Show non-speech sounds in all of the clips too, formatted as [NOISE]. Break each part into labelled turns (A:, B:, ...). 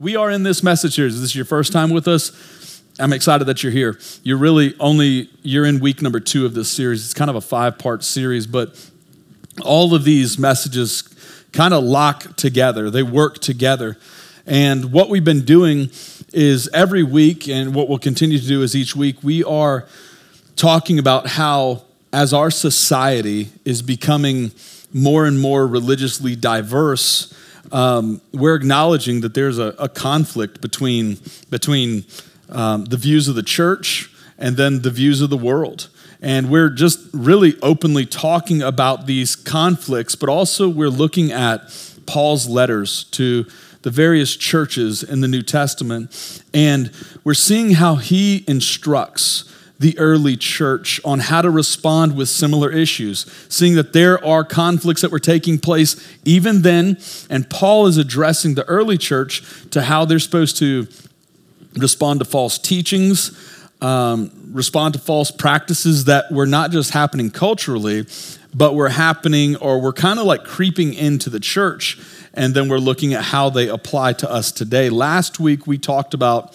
A: We are in this message series. This is your first time with us. I'm excited that you're here. You're really only you're in week number 2 of this series. It's kind of a five-part series, but all of these messages kind of lock together. They work together. And what we've been doing is every week and what we'll continue to do is each week we are talking about how as our society is becoming more and more religiously diverse, um, we're acknowledging that there's a, a conflict between, between um, the views of the church and then the views of the world. And we're just really openly talking about these conflicts, but also we're looking at Paul's letters to the various churches in the New Testament. And we're seeing how he instructs the early church on how to respond with similar issues, seeing that there are conflicts that were taking place even then. And Paul is addressing the early church to how they're supposed to respond to false teachings, um, respond to false practices that were not just happening culturally, but were happening or were kind of like creeping into the church. And then we're looking at how they apply to us today. Last week, we talked about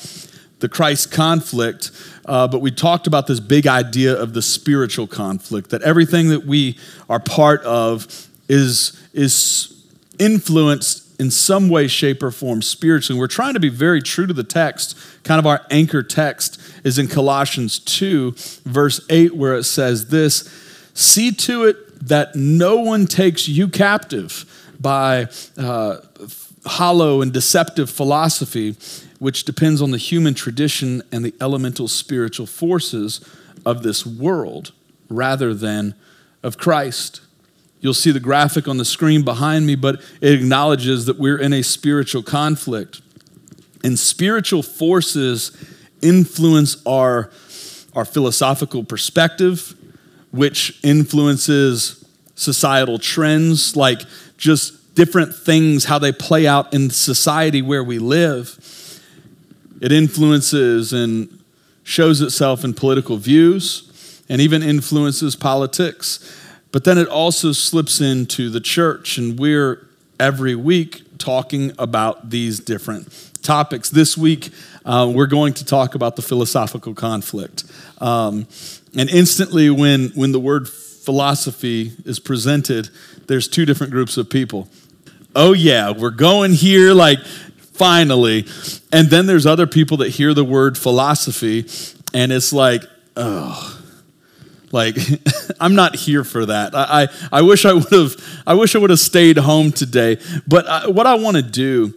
A: the Christ conflict, uh, but we talked about this big idea of the spiritual conflict that everything that we are part of is, is influenced in some way, shape, or form spiritually. We're trying to be very true to the text. Kind of our anchor text is in Colossians 2, verse 8, where it says this See to it that no one takes you captive by uh, hollow and deceptive philosophy which depends on the human tradition and the elemental spiritual forces of this world rather than of Christ. You'll see the graphic on the screen behind me, but it acknowledges that we're in a spiritual conflict. And spiritual forces influence our, our philosophical perspective, which influences societal trends, like just different things, how they play out in society where we live. It influences and shows itself in political views and even influences politics. But then it also slips into the church, and we're every week talking about these different topics. This week, uh, we're going to talk about the philosophical conflict. Um, and instantly, when, when the word philosophy is presented, there's two different groups of people. Oh, yeah, we're going here like finally. And then there's other people that hear the word philosophy and it's like, oh, like [LAUGHS] I'm not here for that. I, I, I wish I would have I wish I would have stayed home today. But I, what I want to do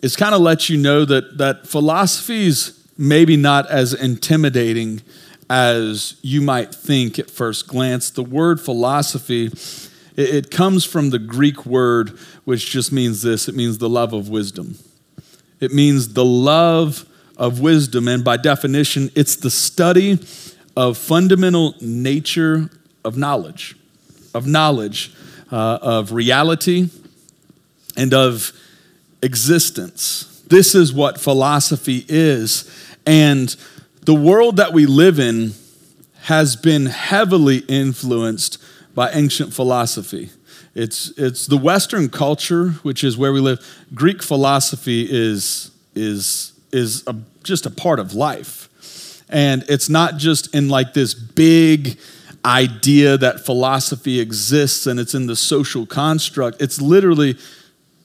A: is kind of let you know that that philosophy's maybe not as intimidating as you might think at first glance. The word philosophy it, it comes from the Greek word which just means this. It means the love of wisdom. It means the love of wisdom. And by definition, it's the study of fundamental nature of knowledge, of knowledge, uh, of reality, and of existence. This is what philosophy is. And the world that we live in has been heavily influenced by ancient philosophy. It's, it's the Western culture, which is where we live. Greek philosophy is, is, is a, just a part of life. And it's not just in like this big idea that philosophy exists and it's in the social construct. It's literally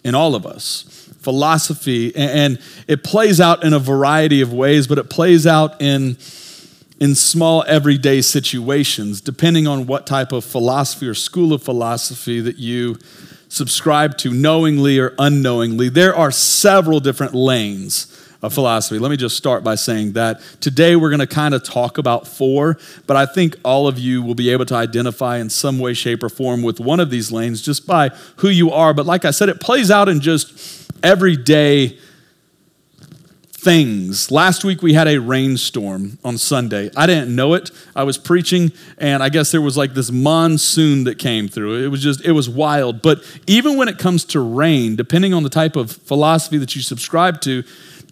A: in all of us. Philosophy, and it plays out in a variety of ways, but it plays out in in small everyday situations, depending on what type of philosophy or school of philosophy that you subscribe to, knowingly or unknowingly. There are several different lanes of philosophy. Let me just start by saying that today we're going to kind of talk about four, but I think all of you will be able to identify in some way, shape, or form with one of these lanes just by who you are. But like I said, it plays out in just everyday things. Last week we had a rainstorm on Sunday. I didn't know it. I was preaching and I guess there was like this monsoon that came through. It was just it was wild. But even when it comes to rain, depending on the type of philosophy that you subscribe to,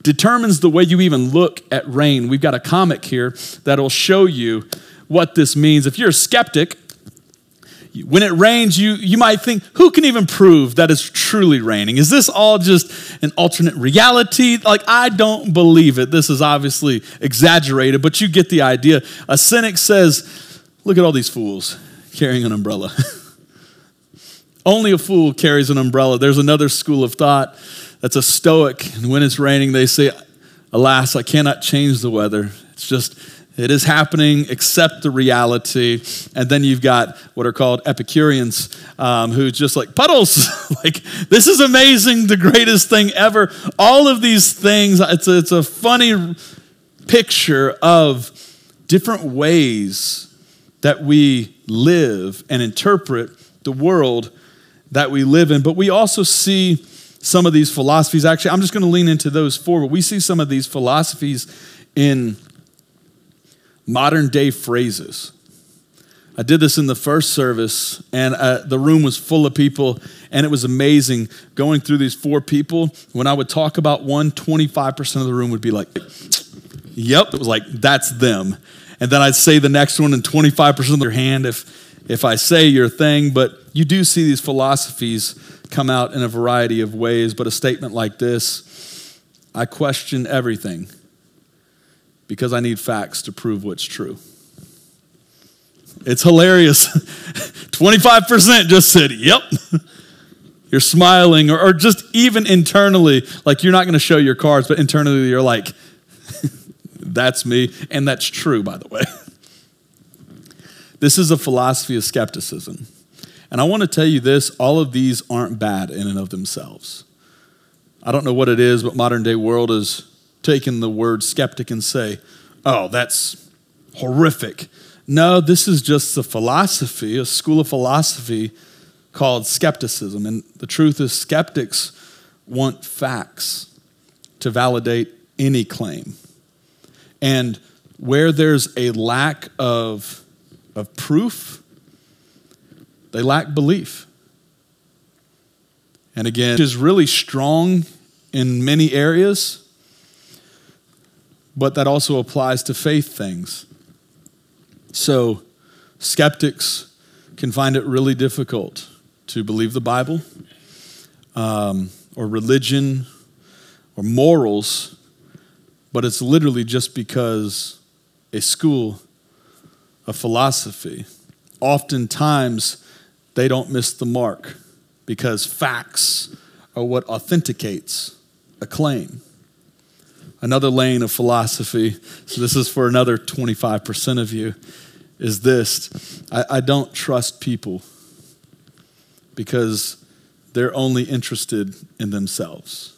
A: determines the way you even look at rain. We've got a comic here that'll show you what this means. If you're a skeptic, when it rains, you, you might think, who can even prove that it's truly raining? Is this all just an alternate reality? Like, I don't believe it. This is obviously exaggerated, but you get the idea. A cynic says, look at all these fools carrying an umbrella. [LAUGHS] Only a fool carries an umbrella. There's another school of thought that's a stoic, and when it's raining, they say, Alas, I cannot change the weather. It's just it is happening, accept the reality. And then you've got what are called Epicureans, um, who just like puddles, [LAUGHS] like, this is amazing, the greatest thing ever. All of these things, it's a, it's a funny picture of different ways that we live and interpret the world that we live in. But we also see some of these philosophies. Actually, I'm just going to lean into those four, but we see some of these philosophies in modern day phrases. I did this in the first service, and uh, the room was full of people, and it was amazing going through these four people. When I would talk about one, 25% of the room would be like, Yep, it was like, that's them. And then I'd say the next one, and 25% of their hand if, if I say your thing. But you do see these philosophies come out in a variety of ways. But a statement like this I question everything because I need facts to prove what's true. It's hilarious. [LAUGHS] 25% just said, yep. [LAUGHS] You're smiling, or, or just even internally, like you're not going to show your cards, but internally you're like, [LAUGHS] that's me. And that's true, by the way. This is a philosophy of skepticism. And I want to tell you this all of these aren't bad in and of themselves. I don't know what it is, but modern day world is taken the word skeptic and say, oh, that's horrific. No, this is just a philosophy, a school of philosophy called skepticism. And the truth is, skeptics want facts to validate any claim. And where there's a lack of, of proof, they lack belief. And again, it is really strong in many areas, but that also applies to faith things. So, skeptics can find it really difficult to believe the Bible um, or religion or morals, but it's literally just because a school of philosophy, oftentimes they don't miss the mark because facts are what authenticates a claim another lane of philosophy, so this is for another 25% of you, is this I, I don't trust people because they're only interested in themselves.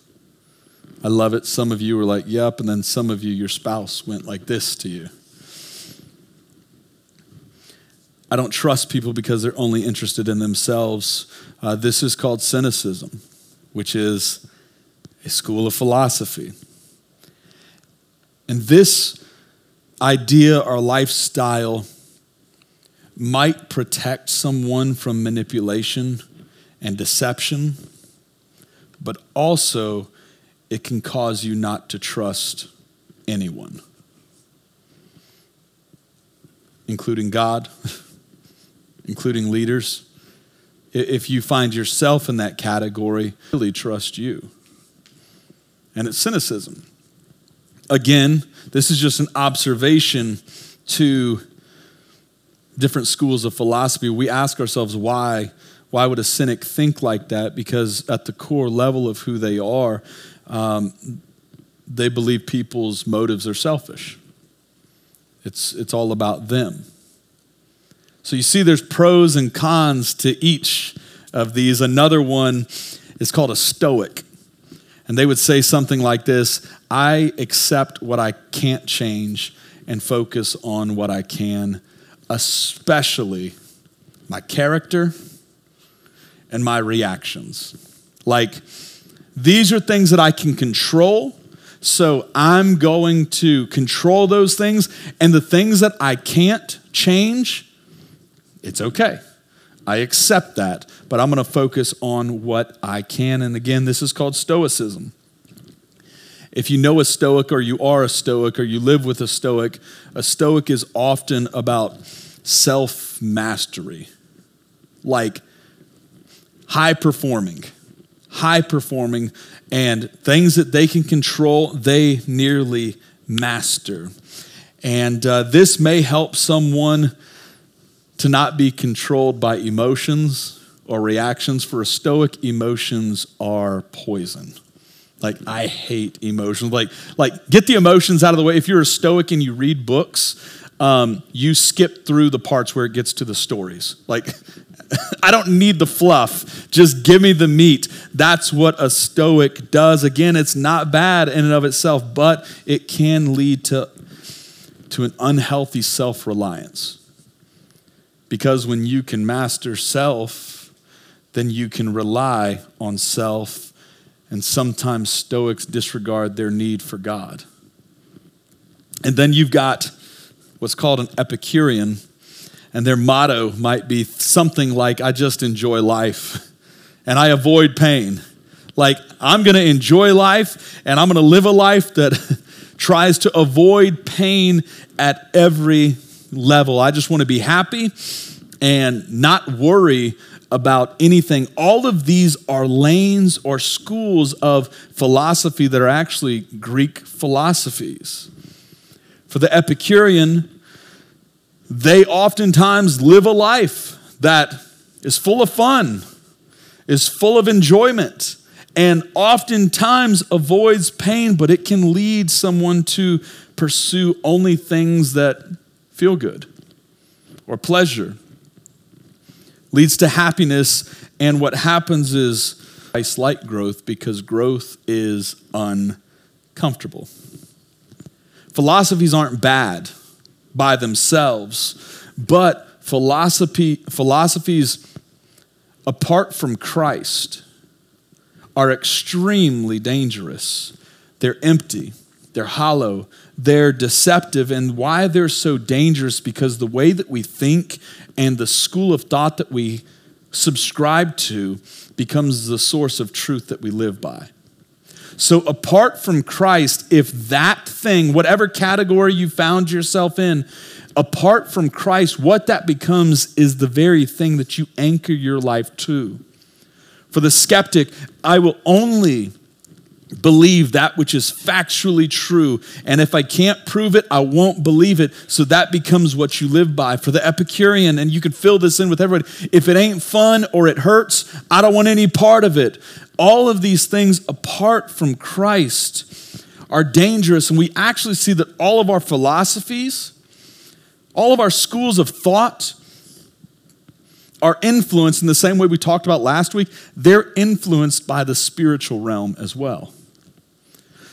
A: I love it. Some of you were like, yep, and then some of you, your spouse went like this to you. I don't trust people because they're only interested in themselves. Uh, this is called cynicism, which is a school of philosophy. And this idea or lifestyle might protect someone from manipulation and deception, but also it can cause you not to trust anyone, including God, [LAUGHS] including leaders. If you find yourself in that category, really trust you. And it's cynicism. Again, this is just an observation to different schools of philosophy. We ask ourselves why. Why would a cynic think like that? Because at the core level of who they are, um, they believe people's motives are selfish. It's, it's all about them. So you see, there's pros and cons to each of these. Another one is called a stoic. And they would say something like this I accept what I can't change and focus on what I can, especially my character and my reactions. Like, these are things that I can control. So I'm going to control those things. And the things that I can't change, it's okay. I accept that, but I'm going to focus on what I can. And again, this is called Stoicism. If you know a Stoic or you are a Stoic or you live with a Stoic, a Stoic is often about self mastery. like high performing, high performing, and things that they can control, they nearly master. And uh, this may help someone to not be controlled by emotions or reactions. For a stoic, emotions are poison. Like I hate emotions. Like like get the emotions out of the way. If you're a stoic and you read books, um, you skip through the parts where it gets to the stories. Like [LAUGHS] I don't need the fluff. Just give me the meat. That's what a stoic does. Again, it's not bad in and of itself, but it can lead to to an unhealthy self reliance. Because when you can master self, then you can rely on self, and sometimes Stoics disregard their need for God. And then you've got what's called an Epicurean, and their motto might be something like, I just enjoy life and I avoid pain. Like, I'm gonna enjoy life and I'm gonna live a life that [LAUGHS] tries to avoid pain at every level. I just wanna be happy and not worry about anything. All of these are lanes or schools of philosophy that are actually Greek philosophies. For the Epicurean, they oftentimes live a life that is full of fun, is full of enjoyment, and oftentimes avoids pain, but it can lead someone to pursue only things that feel good or pleasure. Leads to happiness, and what happens is slight growth because growth is uncomfortable. Philosophies aren't bad by themselves, but philosophy, philosophies apart from Christ are extremely dangerous. They're empty, they're hollow, they're deceptive. And why they're so dangerous? Because the way that we think and the school of thought that we subscribe to becomes the source of truth that we live by. So, apart from Christ, if that thing, whatever category you found yourself in, apart from Christ, what that becomes is the very thing that you anchor your life to. For the skeptic, I will only believe that which is factually true. And if I can't prove it, I won't believe it. So that becomes what you live by. For the Epicurean, and you can fill this in with everybody if it ain't fun or it hurts, I don't want any part of it. All of these things apart from Christ are dangerous. And we actually see that all of our philosophies, all of our schools of thought, are influenced in the same way we talked about last week, they're influenced by the spiritual realm as well.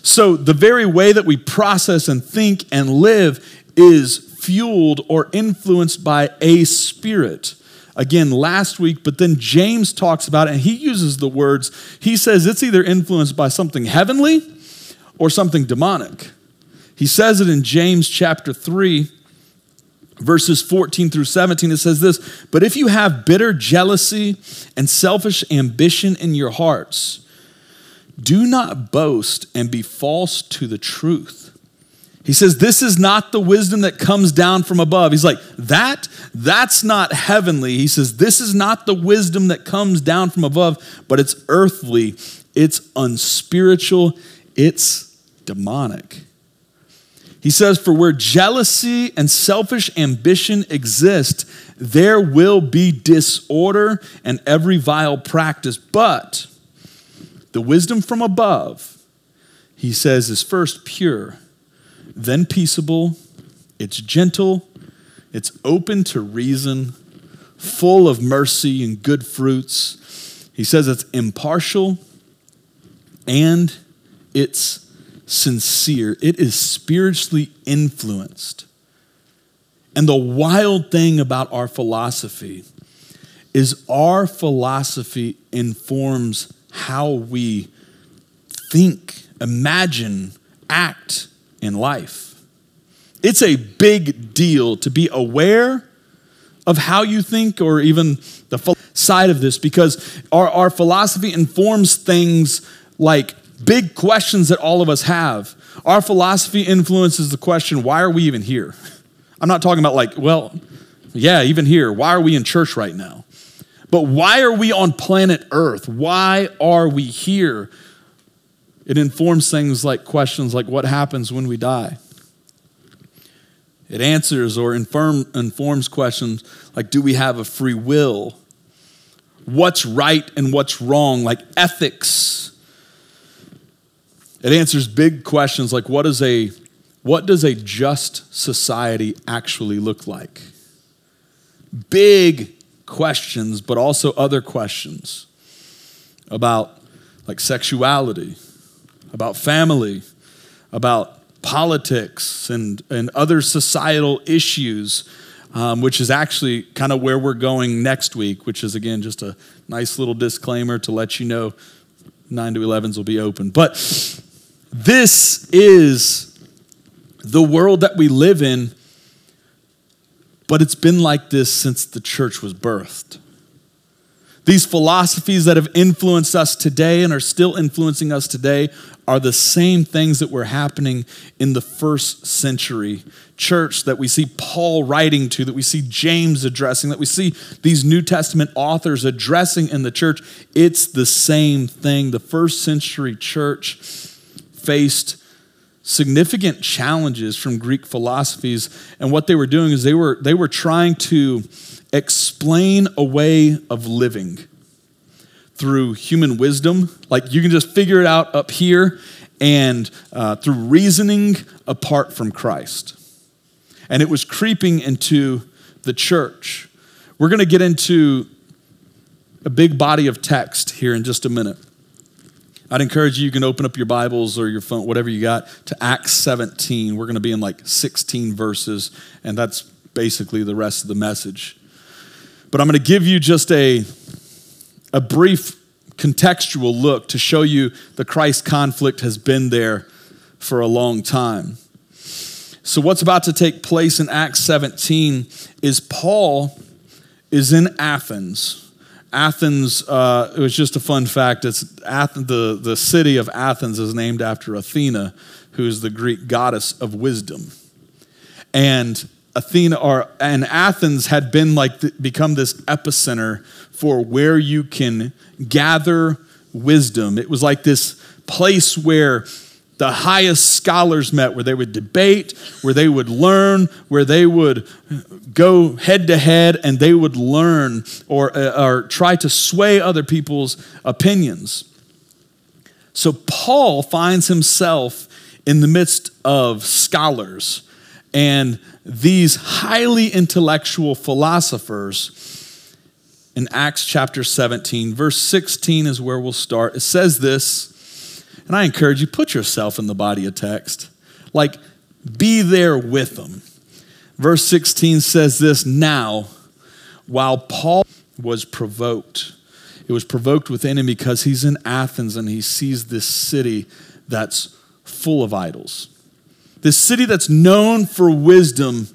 A: So, the very way that we process and think and live is fueled or influenced by a spirit. Again, last week, but then James talks about it and he uses the words, he says it's either influenced by something heavenly or something demonic. He says it in James chapter 3, verses 14 through 17, it says this But if you have bitter jealousy and selfish ambition in your hearts, do not boast and be false to the truth. He says, This is not the wisdom that comes down from above. He's like, That, that's not heavenly. He says, This is not the wisdom that comes down from above, but it's earthly, it's unspiritual, it's demonic. He says, For where jealousy and selfish ambition exist, there will be disorder and every vile practice. But the wisdom from above, he says, is first pure, then peaceable, it's gentle, it's open to reason, full of mercy and good fruits. He says it's impartial and it's sincere, it is spiritually influenced. And the wild thing about our philosophy is our philosophy informs how we think, imagine, act in life. It's a big deal to be aware of how you think or even the side of this because our, our philosophy informs things like big questions that all of us have. Our philosophy influences the question why are we even here? [LAUGHS] I'm not talking about like, well, yeah, even here, why are we in church right now? But why are we on planet Earth? Why are we here? It informs things like questions like what happens when we die? It answers or inform, informs questions like do we have a free will? What's right and what's wrong, like ethics. It answers big questions like what is a what does a just society actually look like? Big questions, but also other questions about like sexuality, about family, about politics and, and other societal issues, um, which is actually kind of where we're going next week, which is again just a nice little disclaimer to let you know 9 to 11s will be open. But this is the world that we live in, but it's been like this since the church was birthed. These philosophies that have influenced us today and are still influencing us today are the same things that were happening in the first century church that we see Paul writing to, that we see James addressing, that we see these New Testament authors addressing in the church. It's the same thing. The first century church faced significant challenges from Greek philosophies, and what they were doing is they were, they were trying to explain a way of living through human wisdom. Like you can just figure it out up here and uh, through reasoning apart from Christ. And it was creeping into the church. We're going to get into a big body of text here in just a minute. I'd encourage you, you can open up your Bibles or your phone, whatever you got, to Acts 17. We're going to be in like 16 verses, and that's basically the rest of the message. But I'm going to give you just a a brief contextual look to show you the Christ conflict has been there for a long time. So, what's about to take place in Acts 17 is Paul is in Athens. Athens, uh, it was just a fun fact. It's Athens, the, the city of Athens is named after Athena, who is the Greek goddess of wisdom. And Athena or and Athens had been like become this epicenter for where you can gather wisdom. It was like this place where the highest scholars met, where they would debate, where they would learn, where they would go head to head and they would learn or, uh, or try to sway other people's opinions. So Paul finds himself in the midst of scholars and these highly intellectual philosophers in Acts chapter 17. Verse 16 is where we'll start. It says this, and I encourage you, put yourself in the body of text. Like, be there with them. Verse 16 says this Now, while Paul was provoked, it was provoked within him because he's in Athens and he sees this city that's full of idols. This city that's known for wisdom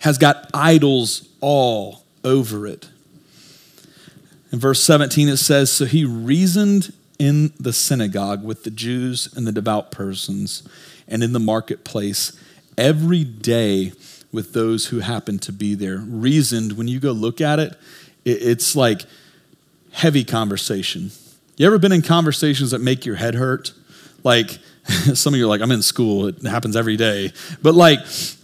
A: has got idols all over it. In verse 17, it says So he reasoned in the synagogue with the Jews and the devout persons, and in the marketplace every day with those who happened to be there. Reasoned, when you go look at it, it's like heavy conversation. You ever been in conversations that make your head hurt? Like, [LAUGHS] some of you are like, I'm in school, it happens every day. But like,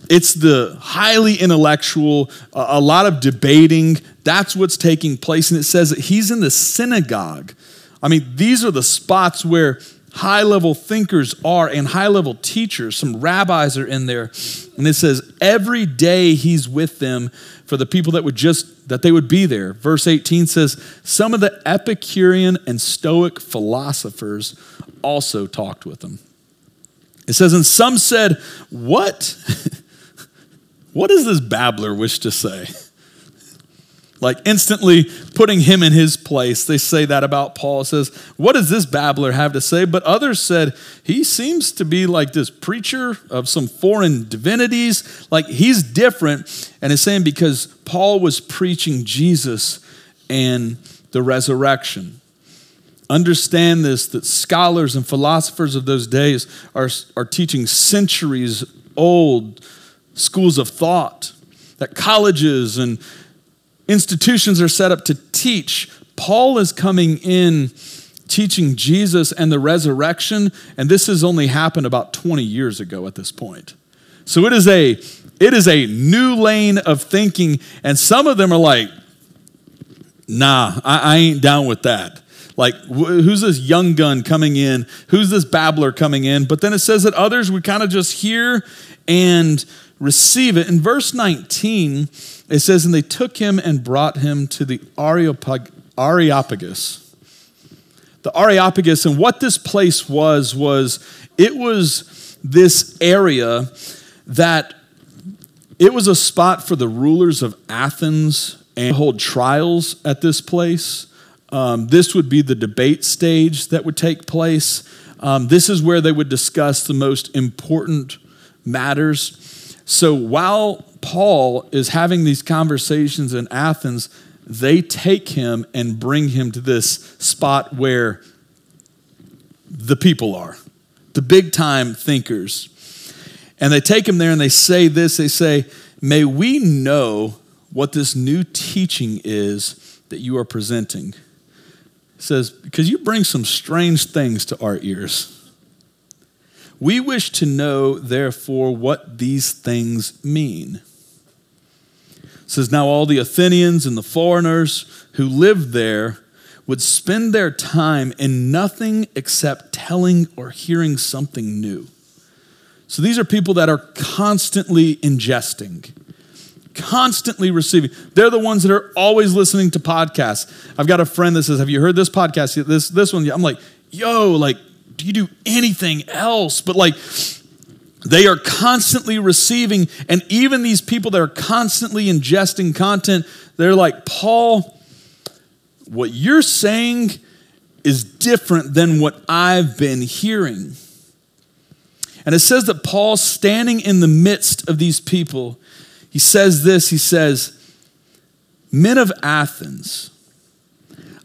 A: it's the highly intellectual, a lot of debating. That's what's taking place. And it says that he's in the synagogue. I mean, these are the spots where high level thinkers are and high level teachers. Some rabbis are in there. And it says, every day he's with them for the people that would just, that they would be there. Verse 18 says, some of the Epicurean and Stoic philosophers also talked with him. It says, and some said, What? [LAUGHS] what does this babbler wish to say? [LAUGHS] Like instantly putting him in his place. They say that about Paul. It says, What does this babbler have to say? But others said, He seems to be like this preacher of some foreign divinities. Like he's different. And it's saying because Paul was preaching Jesus and the resurrection. Understand this that scholars and philosophers of those days are, are teaching centuries old schools of thought, that colleges and institutions are set up to teach. Paul is coming in teaching Jesus and the resurrection, and this has only happened about 20 years ago at this point. So it is a it is a new lane of thinking, and some of them are like, nah, I, I ain't down with that. Like, wh- who's this young gun coming in? Who's this babbler coming in? But then it says that others would kind of just hear and receive it. In verse 19, it says, And they took him and brought him to the Areopagus. The Areopagus, and what this place was, was it was this area that it was a spot for the rulers of Athens and hold trials at this place. Um, this would be the debate stage that would take place. Um, this is where they would discuss the most important matters. So while Paul is having these conversations in Athens, they take him and bring him to this spot where the people are, the big time thinkers. And they take him there and they say this they say, May we know what this new teaching is that you are presenting. Says, Because you bring some strange things to our ears. We wish to know, therefore, what these things mean. Says, Now all the Athenians and the foreigners who lived there would spend their time in nothing except telling or hearing something new. So these are people that are constantly ingesting, constantly receiving. They're the ones that are always listening to podcasts. I've got a friend that says, Have you heard this podcast? This, this one? I'm like, Yo, like, do you do anything else? But like, they are constantly receiving, and even these people that are constantly ingesting content, they're like, Paul, what you're saying is different than what I've been hearing. And it says that Paul, standing in the midst of these people, he says this He says, Men of Athens,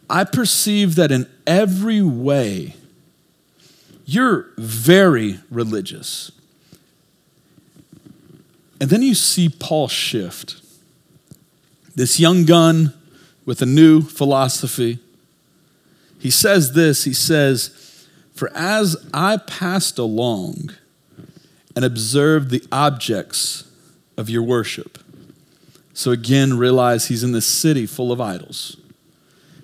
A: I perceive that in every way you're very religious. And then you see Paul shift. This young gun with a new philosophy. He says this He says, For as I passed along, and observed the objects of your worship. So again, realize he's in this city full of idols.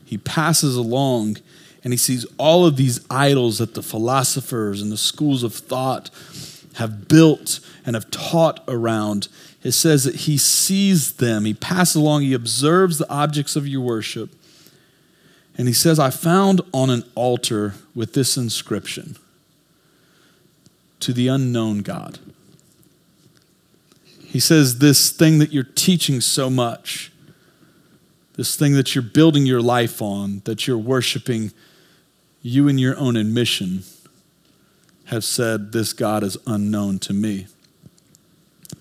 A: He passes along and he sees all of these idols that the philosophers and the schools of thought have built and have taught around. It says that he sees them, he passes along, he observes the objects of your worship. And he says, I found on an altar with this inscription to the unknown God. He says, This thing that you're teaching so much, this thing that you're building your life on, that you're worshiping, you in your own admission have said, This God is unknown to me.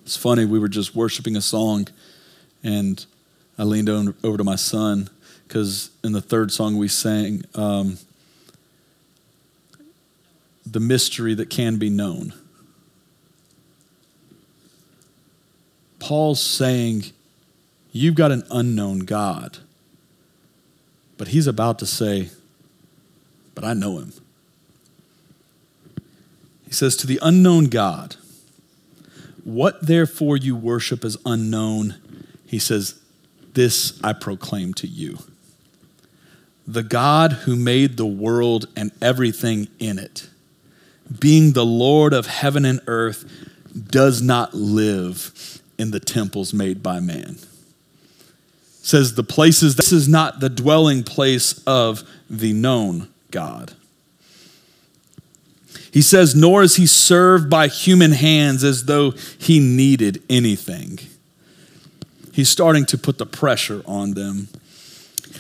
A: It's funny, we were just worshiping a song, and I leaned over to my son because in the third song we sang, um, the mystery that can be known. Paul's saying, You've got an unknown God. But he's about to say, But I know him. He says, To the unknown God, what therefore you worship as unknown, he says, This I proclaim to you. The God who made the world and everything in it being the Lord of heaven and earth, does not live in the temples made by man. Says the places, this is not the dwelling place of the known God. He says, nor is he served by human hands as though he needed anything. He's starting to put the pressure on them.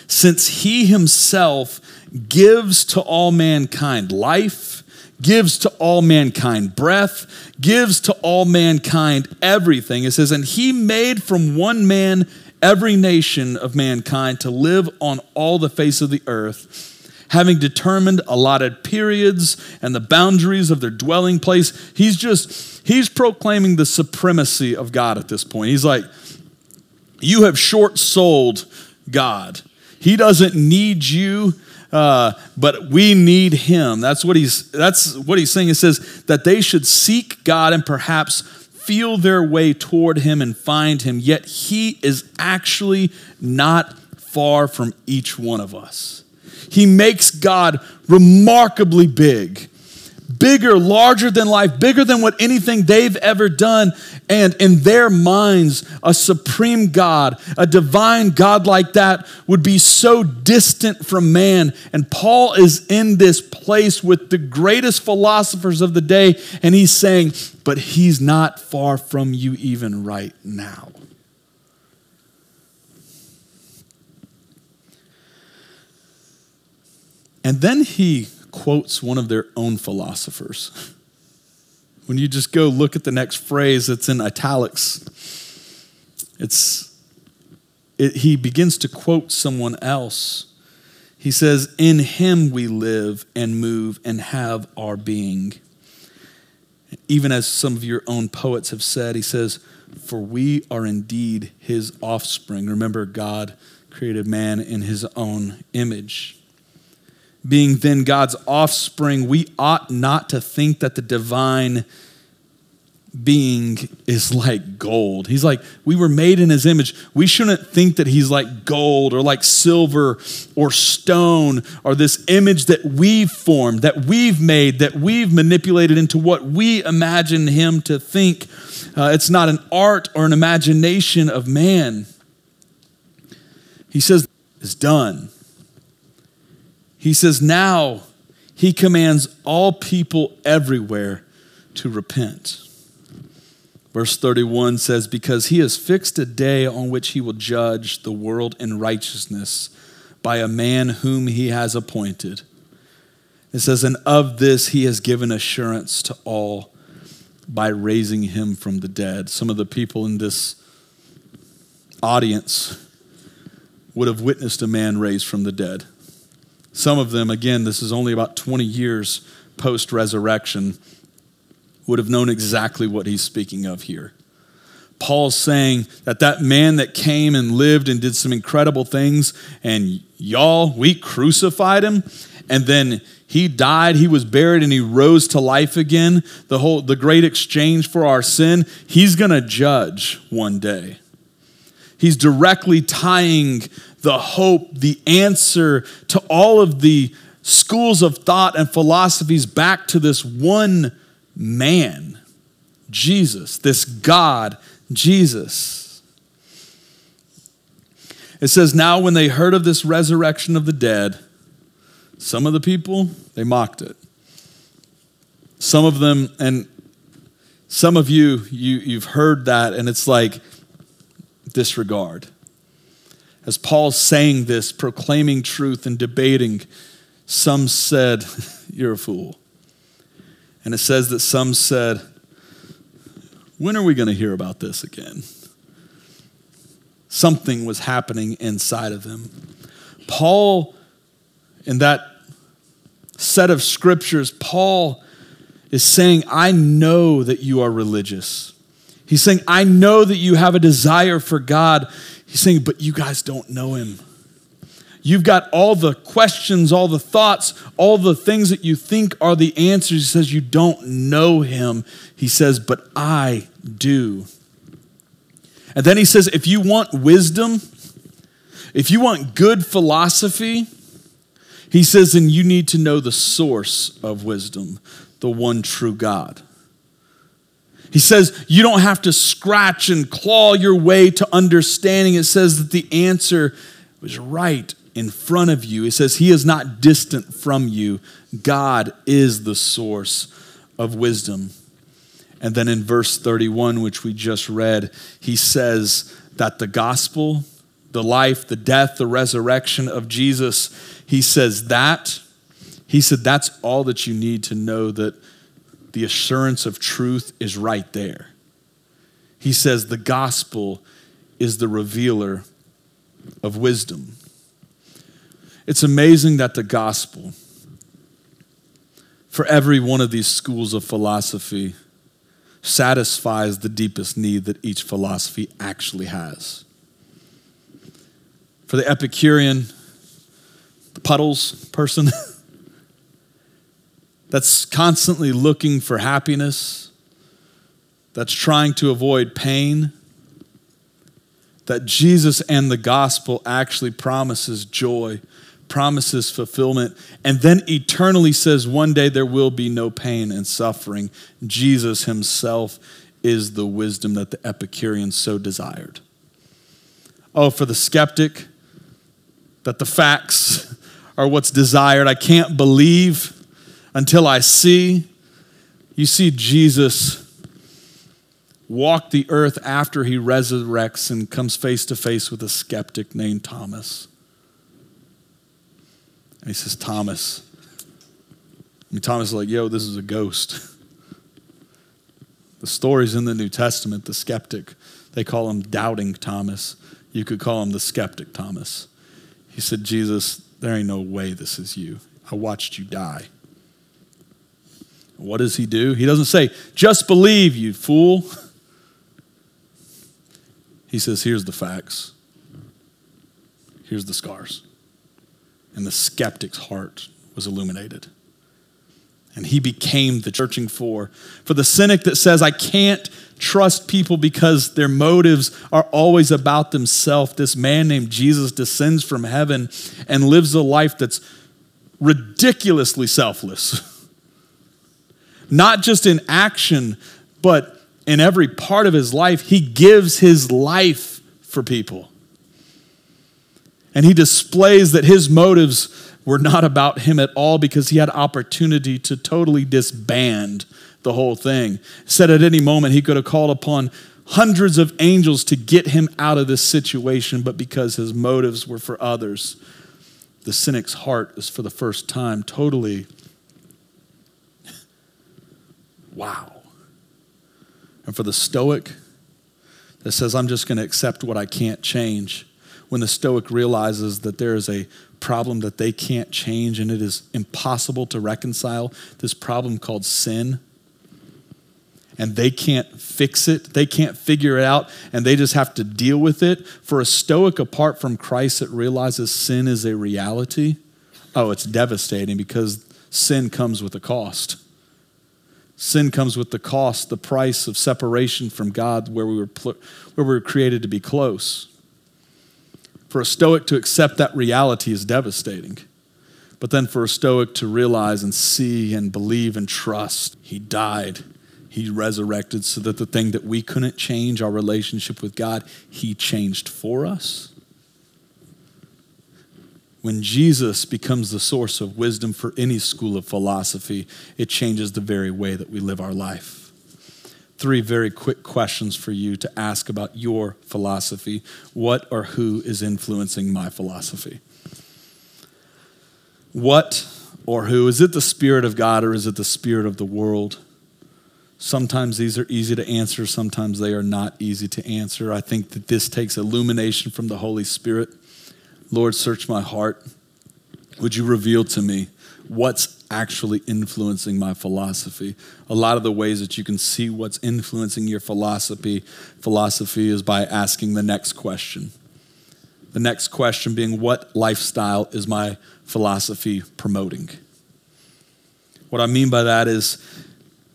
A: Since he himself gives to all mankind life gives to all mankind breath, gives to all mankind everything. It says, and he made from one man every nation of mankind to live on all the face of the earth having determined allotted periods and the boundaries of their dwelling place. He's just, he's proclaiming the supremacy of God at this point. He's like, You have short sold God. He doesn't need you. Uh, but we need him. That's what he's that's what he's saying. It says that they should seek God and perhaps feel their way toward him and find him. Yet he is actually not far from each one of us. He makes God remarkably big bigger, larger than life, bigger than what anything they've ever done. And in their minds, a supreme God, a divine God like that would be so distant from man. And Paul is in this place with the greatest philosophers of the day, and he's saying, But he's not far from you even right now. And then he quotes one of their own philosophers. When you just go look at the next phrase that's in italics, it's, it, he begins to quote someone else. He says, In him we live and move and have our being. Even as some of your own poets have said, he says, For we are indeed his offspring. Remember, God created man in his own image being then God's offspring, we ought not to think that the divine being is like gold. He's like, we were made in his image. We shouldn't think that he's like gold or like silver or stone or this image that we've formed, that we've made, that we've manipulated into what we imagine him to think. Uh, it's not an art or an imagination of man. He says, it's done. He says, Now he commands all people everywhere to repent. Verse 31 says, Because he has fixed a day on which he will judge the world in righteousness by a man whom he has appointed. It says, And of this he has given assurance to all by raising him from the dead. Some of the people in this audience would have witnessed a man raised from the dead. Some of them, again, this is only about 20 years post resurrection, would have known exactly what he's speaking of here. Paul's saying that that man that came and lived and did some incredible things, and y'all, we crucified him, and then he died, he was buried, and he rose to life again. The whole, the great exchange for our sin, he's gonna judge one day. He's directly tying the hope, the answer to all of the schools of thought and philosophies back to this one man, Jesus, this God, Jesus. It says, Now when they heard of this resurrection of the dead, some of the people, they mocked it. Some of them, and some of you, you you've heard that, and it's like disregard as Paul's saying this, proclaiming truth and debating, some said, [LAUGHS] You're a fool. And it says that some said, When are we going to hear about this again? Something was happening inside of them. Paul, in that set of scriptures, Paul is saying, I know that you are religious. He's saying, I know that you have a desire for God. He's saying, but you guys don't know him. You've got all the questions, all the thoughts, all the things that you think are the answers. He says, You don't know him. He says, But I do. And then he says, If you want wisdom, if you want good philosophy, he says, then you need to know the source of wisdom, the one true God. He says you don't have to scratch and claw your way to understanding. It says that the answer was right in front of you. It says he is not distant from you. God is the source of wisdom. And then in verse 31, which we just read, he says that the gospel, the life, the death, the resurrection of Jesus, he says that, he said that's all that you need to know that the assurance of truth is right there. He says the gospel is the revealer of wisdom. It's amazing that the gospel, for every one of these schools of philosophy, satisfies the deepest need that each philosophy actually has. For the Epicurean, the puddles person [LAUGHS] that's constantly looking for happiness, that's trying to avoid pain, that Jesus and the gospel actually promises joy, promises fulfillment, and then eternally says one day there will be no pain and suffering. Jesus himself is the wisdom that the Epicureans so desired. Oh, for the skeptic, that the facts [LAUGHS] are what's desired. I can't believe until I see. You see Jesus walk the earth after he resurrects and comes face to face with a skeptic named Thomas. And he says, Thomas. And Thomas is like, yo, this is a ghost. The stories in the New Testament, the skeptic, they call him doubting Thomas. You could call him the skeptic Thomas. He said, Jesus, there ain't no way this is you. I watched you die. What does he do? He doesn't say, just believe, you fool. He says, here's the facts. Here's the scars. And the skeptic's heart was illuminated. And he became the searching for. For the cynic that says, I can't trust people because their motives are always about themselves, this man named Jesus descends from heaven and lives a life that's ridiculously selfless. [LAUGHS] Not just in action, but in every part of his life, he gives his life for people. And he displays that his motives were not about him at all because he had opportunity to totally disband the whole thing. Said at any moment he could have called upon hundreds of angels to get him out of this situation, but because his motives were for others, the cynic's heart is for the first time totally wow. And for the stoic that says, I'm just going to accept what I can't change, when the stoic realizes that there is a problem that they can't change and it is impossible to reconcile, this problem called sin, and they can't fix it, they can't figure it out, and they just have to deal with it. For a stoic apart from Christ that realizes sin is a reality, oh, it's devastating because sin comes with a cost. Sin comes with the cost, the price of separation from God where we were, where we were created to be close. For a Stoic to accept that reality is devastating. But then for a Stoic to realize and see and believe and trust, he died. He resurrected so that the thing that we couldn't change, our relationship with God, he changed for us. When Jesus becomes the source of wisdom for any school of philosophy, it changes the very way that we live our life three very quick questions for you to ask about your philosophy. What or who is influencing my philosophy? What or who? Is it the Spirit of God or is it the Spirit of the world? Sometimes these are easy to answer, sometimes they are not easy to answer. I think that this takes illumination from the Holy Spirit. Lord, search my heart. Would you reveal to me what's actually influencing my philosophy. A lot of the ways that you can see what's influencing your philosophy philosophy is by asking the next question. The next question being what lifestyle is my philosophy promoting? What I mean by that is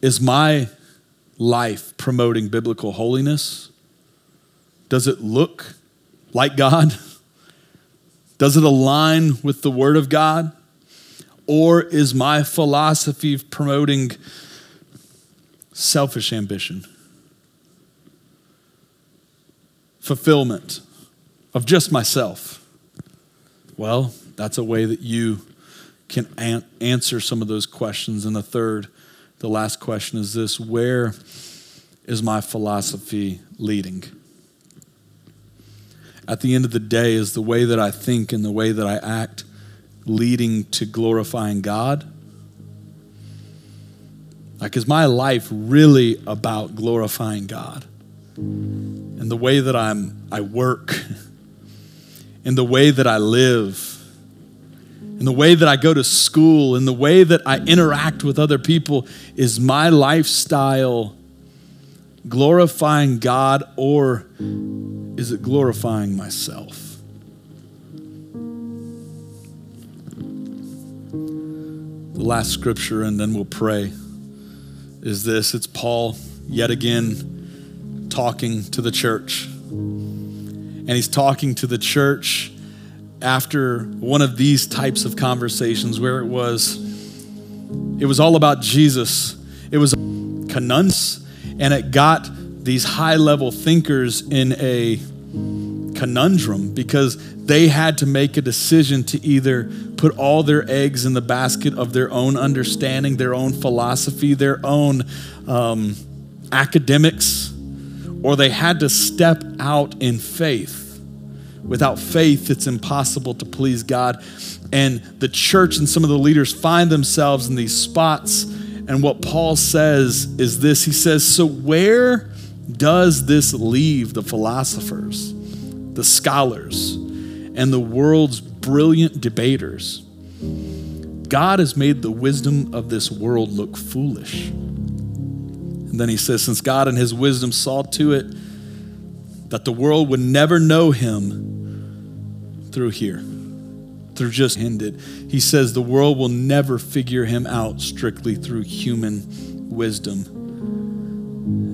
A: is my life promoting biblical holiness? Does it look like God? [LAUGHS] Does it align with the Word of God? Or is my philosophy promoting selfish ambition, fulfillment of just myself? Well, that's a way that you can an- answer some of those questions. And the third, the last question is this Where is my philosophy leading? At the end of the day, is the way that I think and the way that I act leading to glorifying God? Like, is my life really about glorifying God? And the way that I'm, I work, [LAUGHS] in the way that I live, in the way that I go to school, in the way that I interact with other people, is my lifestyle glorifying God or is it glorifying myself? The last scripture, and then we'll pray, is this it's Paul yet again talking to the church. And he's talking to the church after one of these types of conversations where it was it was all about Jesus. It was a conunce and it got these high level thinkers in a conundrum because they had to make a decision to either put all their eggs in the basket of their own understanding, their own philosophy, their own um, academics, or they had to step out in faith. Without faith, it's impossible to please God. And the church and some of the leaders find themselves in these spots. And what Paul says is this He says, So where does this leave the philosophers, the scholars, and the world's brilliant debaters? God has made the wisdom of this world look foolish. And then he says, Since God in his wisdom saw to it that the world would never know him through here, through just hindered, he says, The world will never figure him out strictly through human wisdom.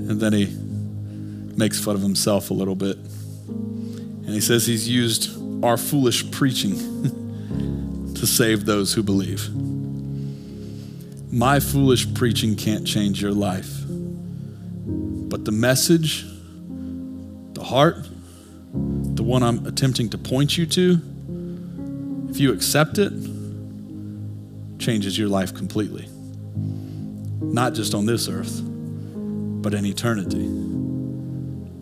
A: And then he makes fun of himself a little bit. And he says he's used our foolish preaching [LAUGHS] to save those who believe. My foolish preaching can't change your life. But the message, the heart, the one I'm attempting to point you to, if you accept it, changes your life completely. Not just on this earth, but in eternity.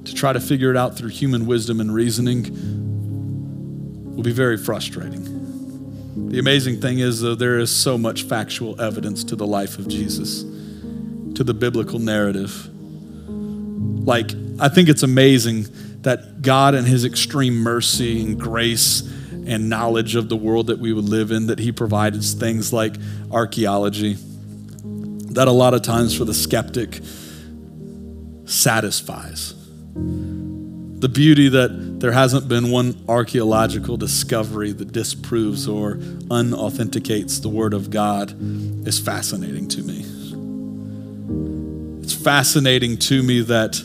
A: To try to figure it out through human wisdom and reasoning will be very frustrating. The amazing thing is, though, there is so much factual evidence to the life of Jesus, to the biblical narrative like, I think it's amazing that God, in His extreme mercy and grace and knowledge of the world that we would live in, that He provided things like archaeology, that a lot of times for the skeptic satisfies. The beauty that there hasn't been one archaeological discovery that disproves or unauthenticates the Word of God is fascinating to me. It's fascinating to me that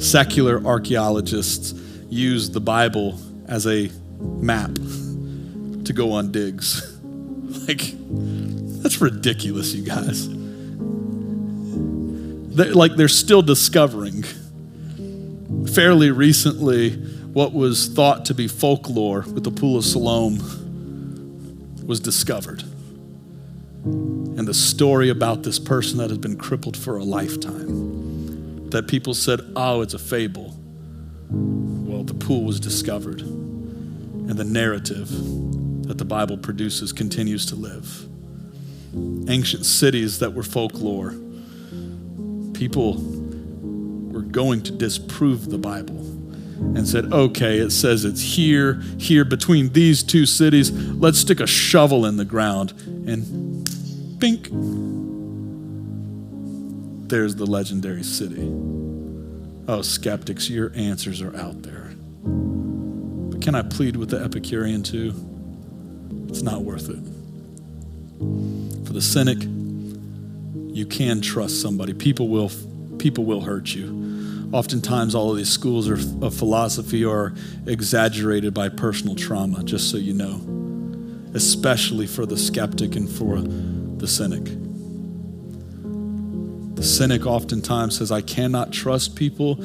A: secular archaeologists use the Bible as a map to go on digs. [LAUGHS] like, that's ridiculous, you guys. They're, like, they're still discovering. Fairly recently, what was thought to be folklore with the Pool of Siloam was discovered. And the story about this person that has been crippled for a lifetime that people said, oh, it's a fable. Well, the pool was discovered, and the narrative that the Bible produces continues to live. Ancient cities that were folklore, people were going to disprove the Bible and said, okay, it says it's here, here, between these two cities. Let's stick a shovel in the ground and bink, there's the legendary city. Oh, skeptics, your answers are out there. But can I plead with the Epicurean too? It's not worth it. For the cynic, you can trust somebody. People will, people will hurt you. Oftentimes, all of these schools of philosophy are exaggerated by personal trauma, just so you know, especially for the skeptic and for the cynic. The cynic oftentimes says, I cannot trust people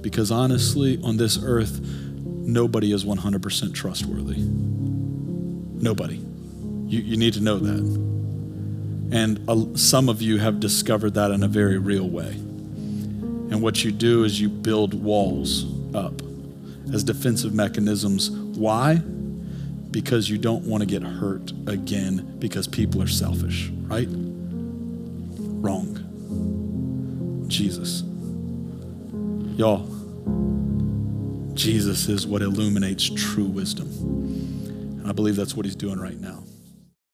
A: because honestly, on this earth, nobody is 100% trustworthy. Nobody. You, you need to know that. And uh, some of you have discovered that in a very real way. And what you do is you build walls up as defensive mechanisms. Why? Because you don't want to get hurt again because people are selfish, right? Wrong. Jesus. Y'all, Jesus is what illuminates true wisdom. And I believe that's what he's doing right now.